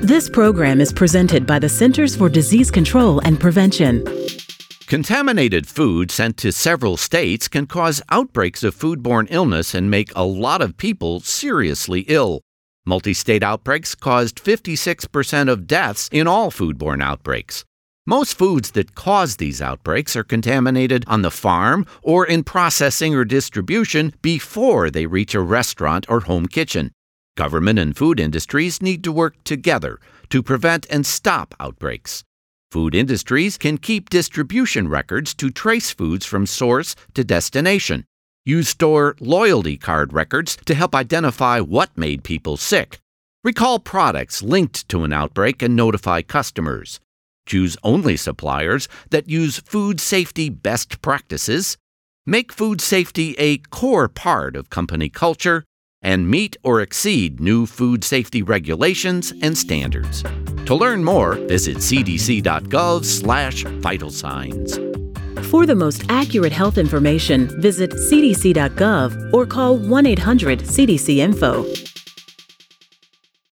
This program is presented by the Centers for Disease Control and Prevention. Contaminated food sent to several states can cause outbreaks of foodborne illness and make a lot of people seriously ill. Multi state outbreaks caused 56% of deaths in all foodborne outbreaks. Most foods that cause these outbreaks are contaminated on the farm or in processing or distribution before they reach a restaurant or home kitchen. Government and food industries need to work together to prevent and stop outbreaks. Food industries can keep distribution records to trace foods from source to destination. Use store loyalty card records to help identify what made people sick. Recall products linked to an outbreak and notify customers. Choose only suppliers that use food safety best practices. Make food safety a core part of company culture and meet or exceed new food safety regulations and standards. To learn more, visit cdc.gov/vital signs. For the most accurate health information, visit cdc.gov or call 1-800-CDC-INFO.